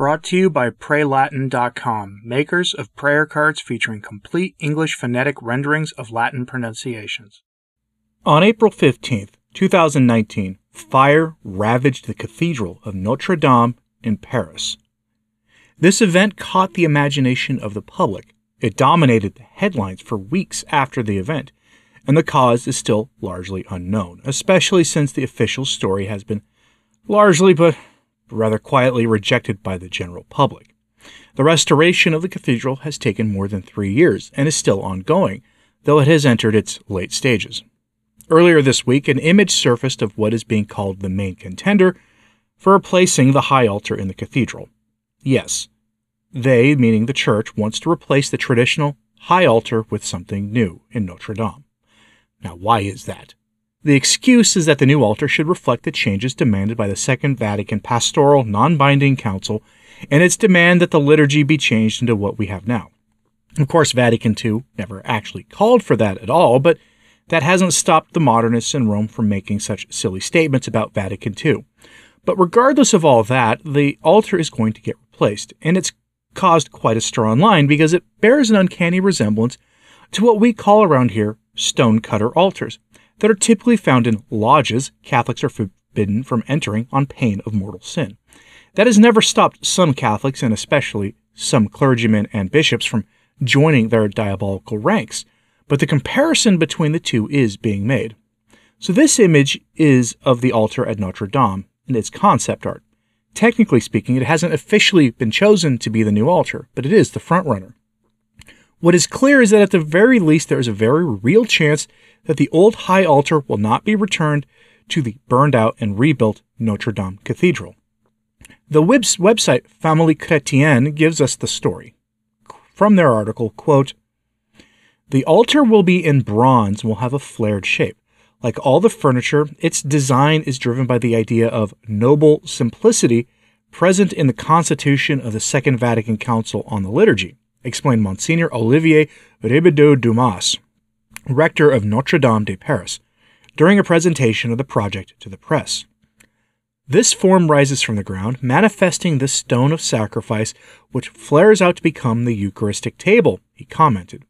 Brought to you by PrayLatin.com, makers of prayer cards featuring complete English phonetic renderings of Latin pronunciations. On April 15th, 2019, fire ravaged the Cathedral of Notre Dame in Paris. This event caught the imagination of the public. It dominated the headlines for weeks after the event, and the cause is still largely unknown, especially since the official story has been largely but rather quietly rejected by the general public. The restoration of the cathedral has taken more than three years and is still ongoing, though it has entered its late stages. Earlier this week, an image surfaced of what is being called the main contender for replacing the high altar in the cathedral. Yes, they, meaning the church, wants to replace the traditional high altar with something new in Notre Dame. Now, why is that? The excuse is that the new altar should reflect the changes demanded by the Second Vatican Pastoral Non Binding Council and its demand that the liturgy be changed into what we have now. Of course, Vatican II never actually called for that at all, but that hasn't stopped the modernists in Rome from making such silly statements about Vatican II. But regardless of all that, the altar is going to get replaced, and it's caused quite a stir online because it bears an uncanny resemblance to what we call around here stone cutter altars that are typically found in lodges Catholics are forbidden from entering on pain of mortal sin. That has never stopped some Catholics, and especially some clergymen and bishops, from joining their diabolical ranks, but the comparison between the two is being made. So, this image is of the altar at Notre Dame, and it's concept art. Technically speaking, it hasn't officially been chosen to be the new altar, but it is the frontrunner. What is clear is that at the very least, there is a very real chance that the old high altar will not be returned to the burned out and rebuilt Notre Dame Cathedral. The website Famille Chrétienne gives us the story. From their article, quote, The altar will be in bronze and will have a flared shape. Like all the furniture, its design is driven by the idea of noble simplicity present in the constitution of the Second Vatican Council on the liturgy, explained Monsignor Olivier Ribadeau Dumas, rector of Notre Dame de Paris, during a presentation of the project to the press. This form rises from the ground, manifesting the stone of sacrifice, which flares out to become the Eucharistic table, he commented.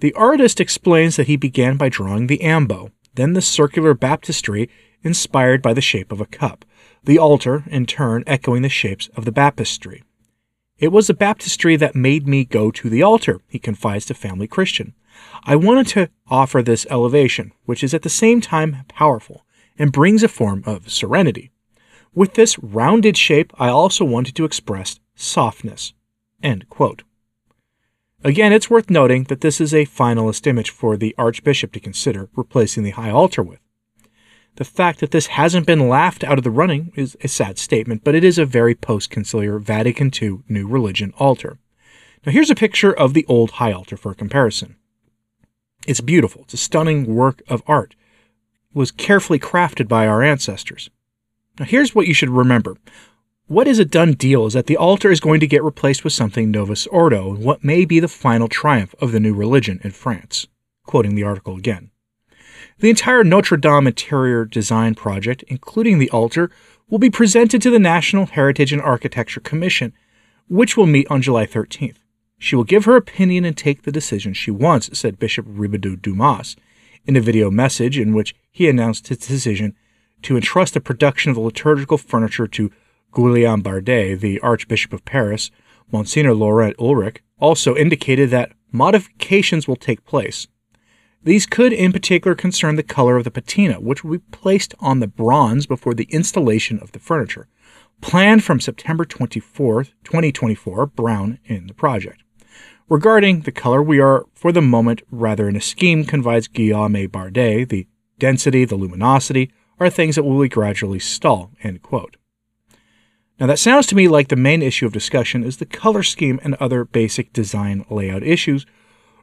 The artist explains that he began by drawing the ambo, then the circular baptistry inspired by the shape of a cup, the altar, in turn, echoing the shapes of the baptistry. It was the baptistry that made me go to the altar, he confides to Family Christian. I wanted to offer this elevation, which is at the same time powerful and brings a form of serenity. With this rounded shape, I also wanted to express softness. Again, it's worth noting that this is a finalist image for the Archbishop to consider replacing the high altar with. The fact that this hasn't been laughed out of the running is a sad statement, but it is a very post conciliar Vatican II new religion altar. Now, here's a picture of the old high altar for comparison. It's beautiful. It's a stunning work of art. It was carefully crafted by our ancestors. Now, here's what you should remember. What is a done deal is that the altar is going to get replaced with something Novus Ordo, what may be the final triumph of the new religion in France. Quoting the article again. The entire Notre Dame interior design project, including the altar, will be presented to the National Heritage and Architecture Commission, which will meet on July 13th. She will give her opinion and take the decision she wants, said Bishop Ribadeau Dumas in a video message in which he announced his decision to entrust the production of the liturgical furniture to Guillaume Bardet, the Archbishop of Paris. Monsignor Laurent Ulrich also indicated that modifications will take place. These could in particular concern the color of the patina, which will be placed on the bronze before the installation of the furniture. Planned from September 24, 2024, brown in the project. Regarding the color, we are, for the moment, rather in a scheme, confides Guillaume Bardet. The density, the luminosity, are things that will gradually stall. End quote. Now, that sounds to me like the main issue of discussion is the color scheme and other basic design layout issues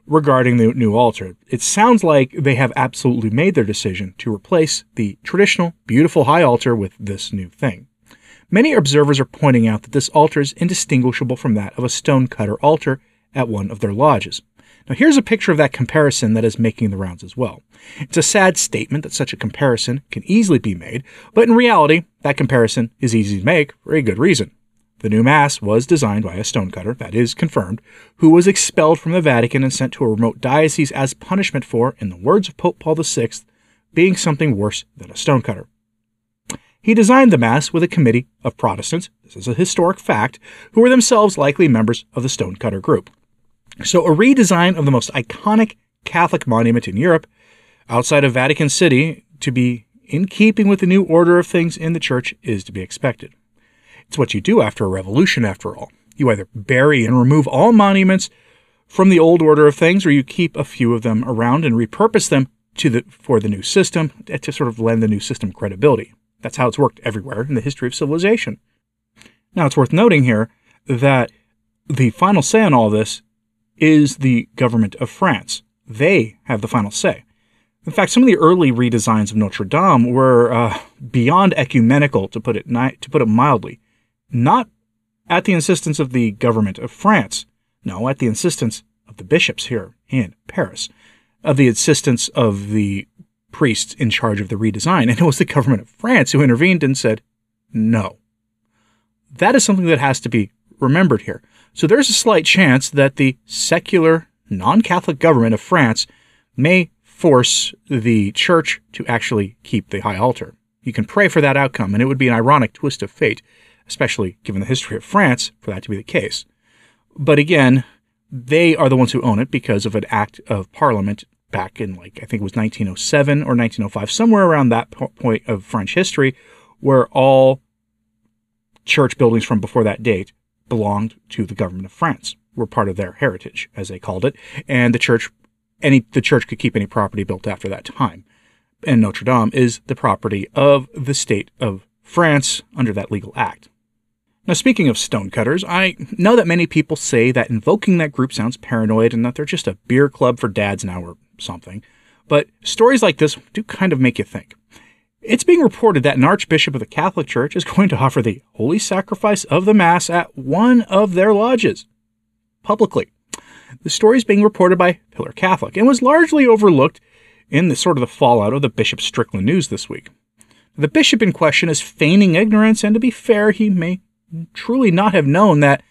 regarding the new altar. It sounds like they have absolutely made their decision to replace the traditional, beautiful high altar with this new thing. Many observers are pointing out that this altar is indistinguishable from that of a stone cutter altar at one of their lodges. Now, here's a picture of that comparison that is making the rounds as well. It's a sad statement that such a comparison can easily be made, but in reality, that comparison is easy to make for a good reason. The new Mass was designed by a stonecutter, that is confirmed, who was expelled from the Vatican and sent to a remote diocese as punishment for, in the words of Pope Paul VI, being something worse than a stonecutter. He designed the Mass with a committee of Protestants, this is a historic fact, who were themselves likely members of the stonecutter group. So, a redesign of the most iconic Catholic monument in Europe, outside of Vatican City, to be in keeping with the new order of things in the Church is to be expected. It's what you do after a revolution, after all. You either bury and remove all monuments from the old order of things, or you keep a few of them around and repurpose them to the, for the new system to sort of lend the new system credibility. That's how it's worked everywhere in the history of civilization. Now, it's worth noting here that the final say on all this is the government of France. They have the final say. In fact, some of the early redesigns of Notre Dame were uh, beyond ecumenical, to put it ni- to put it mildly not at the insistence of the government of France, no, at the insistence of the bishops here in Paris, of the insistence of the priests in charge of the redesign. And it was the government of France who intervened and said, no. That is something that has to be remembered here. So there's a slight chance that the secular, non Catholic government of France may force the church to actually keep the high altar. You can pray for that outcome, and it would be an ironic twist of fate especially given the history of France, for that to be the case. But again, they are the ones who own it because of an act of parliament back in, like, I think it was 1907 or 1905, somewhere around that point of French history, where all church buildings from before that date belonged to the government of France, were part of their heritage, as they called it, and the church, any the church could keep any property built after that time. And Notre Dame is the property of the state of France under that legal act. Now, speaking of stonecutters, I know that many people say that invoking that group sounds paranoid and that they're just a beer club for dads now or something, but stories like this do kind of make you think. It's being reported that an archbishop of the Catholic Church is going to offer the holy sacrifice of the Mass at one of their lodges, publicly. The story is being reported by Pillar Catholic and was largely overlooked in the sort of the fallout of the Bishop Strickland news this week. The bishop in question is feigning ignorance, and to be fair, he may truly not have known that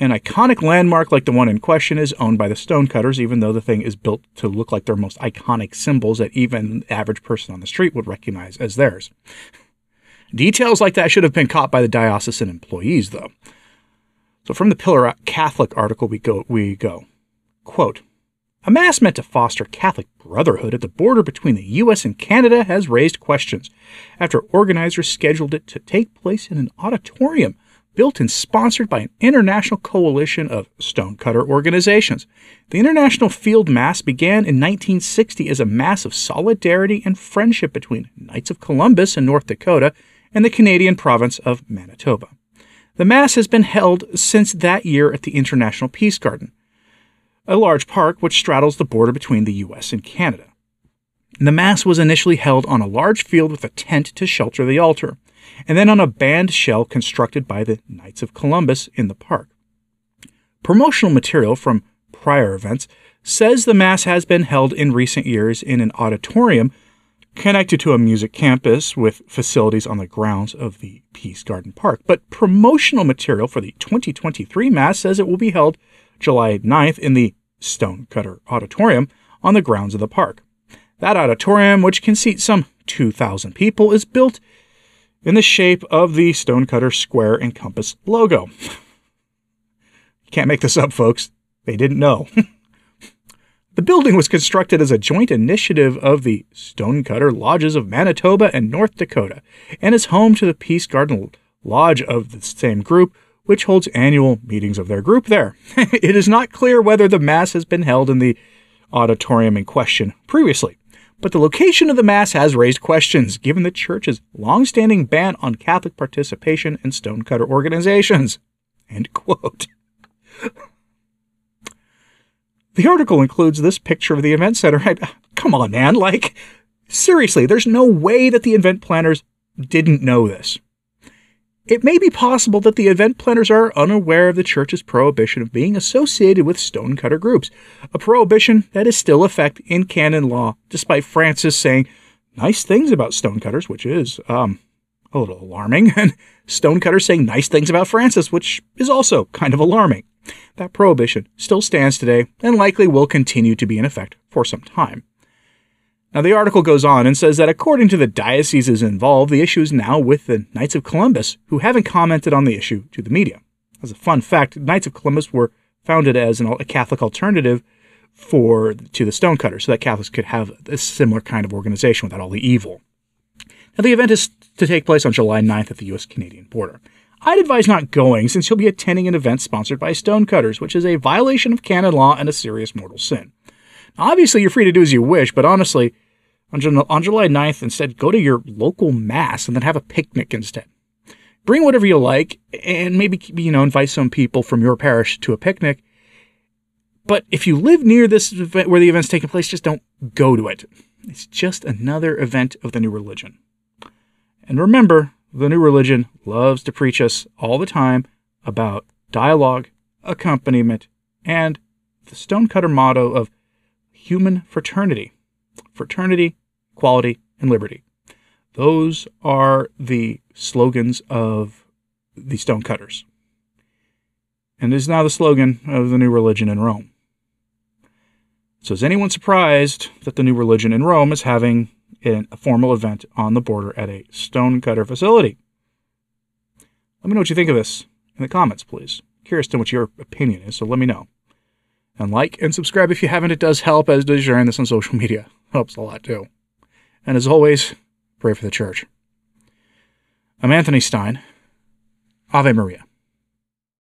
an iconic landmark like the one in question is owned by the stonecutters, even though the thing is built to look like their most iconic symbols that even the average person on the street would recognize as theirs. Details like that should have been caught by the diocesan employees, though. So from the Pillar Catholic article we go we go. Quote a mass meant to foster Catholic brotherhood at the border between the U.S. and Canada has raised questions after organizers scheduled it to take place in an auditorium built and sponsored by an international coalition of stonecutter organizations. The International Field Mass began in 1960 as a mass of solidarity and friendship between Knights of Columbus in North Dakota and the Canadian province of Manitoba. The Mass has been held since that year at the International Peace Garden, a large park which straddles the border between the US and Canada. The Mass was initially held on a large field with a tent to shelter the altar and then on a band shell constructed by the Knights of Columbus in the park. Promotional material from prior events says the Mass has been held in recent years in an auditorium connected to a music campus with facilities on the grounds of the Peace Garden Park. But promotional material for the 2023 Mass says it will be held July 9th in the Stonecutter Auditorium on the grounds of the park. That auditorium, which can seat some 2,000 people, is built in the shape of the Stonecutter Square and Compass logo. Can't make this up, folks. They didn't know. the building was constructed as a joint initiative of the Stonecutter Lodges of Manitoba and North Dakota and is home to the Peace Garden Lodge of the same group, which holds annual meetings of their group there. it is not clear whether the Mass has been held in the auditorium in question previously but the location of the Mass has raised questions, given the Church's long-standing ban on Catholic participation in stonecutter organizations. End quote. the article includes this picture of the event center. I, come on, man. Like, seriously, there's no way that the event planners didn't know this. It may be possible that the event planners are unaware of the church's prohibition of being associated with stonecutter groups, a prohibition that is still in effect in canon law, despite Francis saying nice things about stonecutters, which is um, a little alarming, and stonecutters saying nice things about Francis, which is also kind of alarming. That prohibition still stands today and likely will continue to be in effect for some time. Now, the article goes on and says that according to the dioceses involved, the issue is now with the Knights of Columbus, who haven't commented on the issue to the media. As a fun fact, Knights of Columbus were founded as an, a Catholic alternative for to the Stonecutters, so that Catholics could have a similar kind of organization without all the evil. Now, the event is to take place on July 9th at the U.S. Canadian border. I'd advise not going since you'll be attending an event sponsored by Stonecutters, which is a violation of canon law and a serious mortal sin. Now, obviously, you're free to do as you wish, but honestly, on, on July 9th, instead, go to your local mass and then have a picnic instead. Bring whatever you like and maybe, you know, invite some people from your parish to a picnic. But if you live near this event where the event's taking place, just don't go to it. It's just another event of the new religion. And remember, the new religion loves to preach us all the time about dialogue, accompaniment, and the stonecutter motto of human fraternity. Fraternity, equality, and liberty. Those are the slogans of the stonecutters. And is now the slogan of the new religion in Rome. So, is anyone surprised that the new religion in Rome is having a formal event on the border at a stonecutter facility? Let me know what you think of this in the comments, please. Curious to know what your opinion is, so let me know. And like and subscribe if you haven't. It does help, as does sharing this on social media. Helps a lot too. And as always, pray for the church. I'm Anthony Stine. Ave Maria.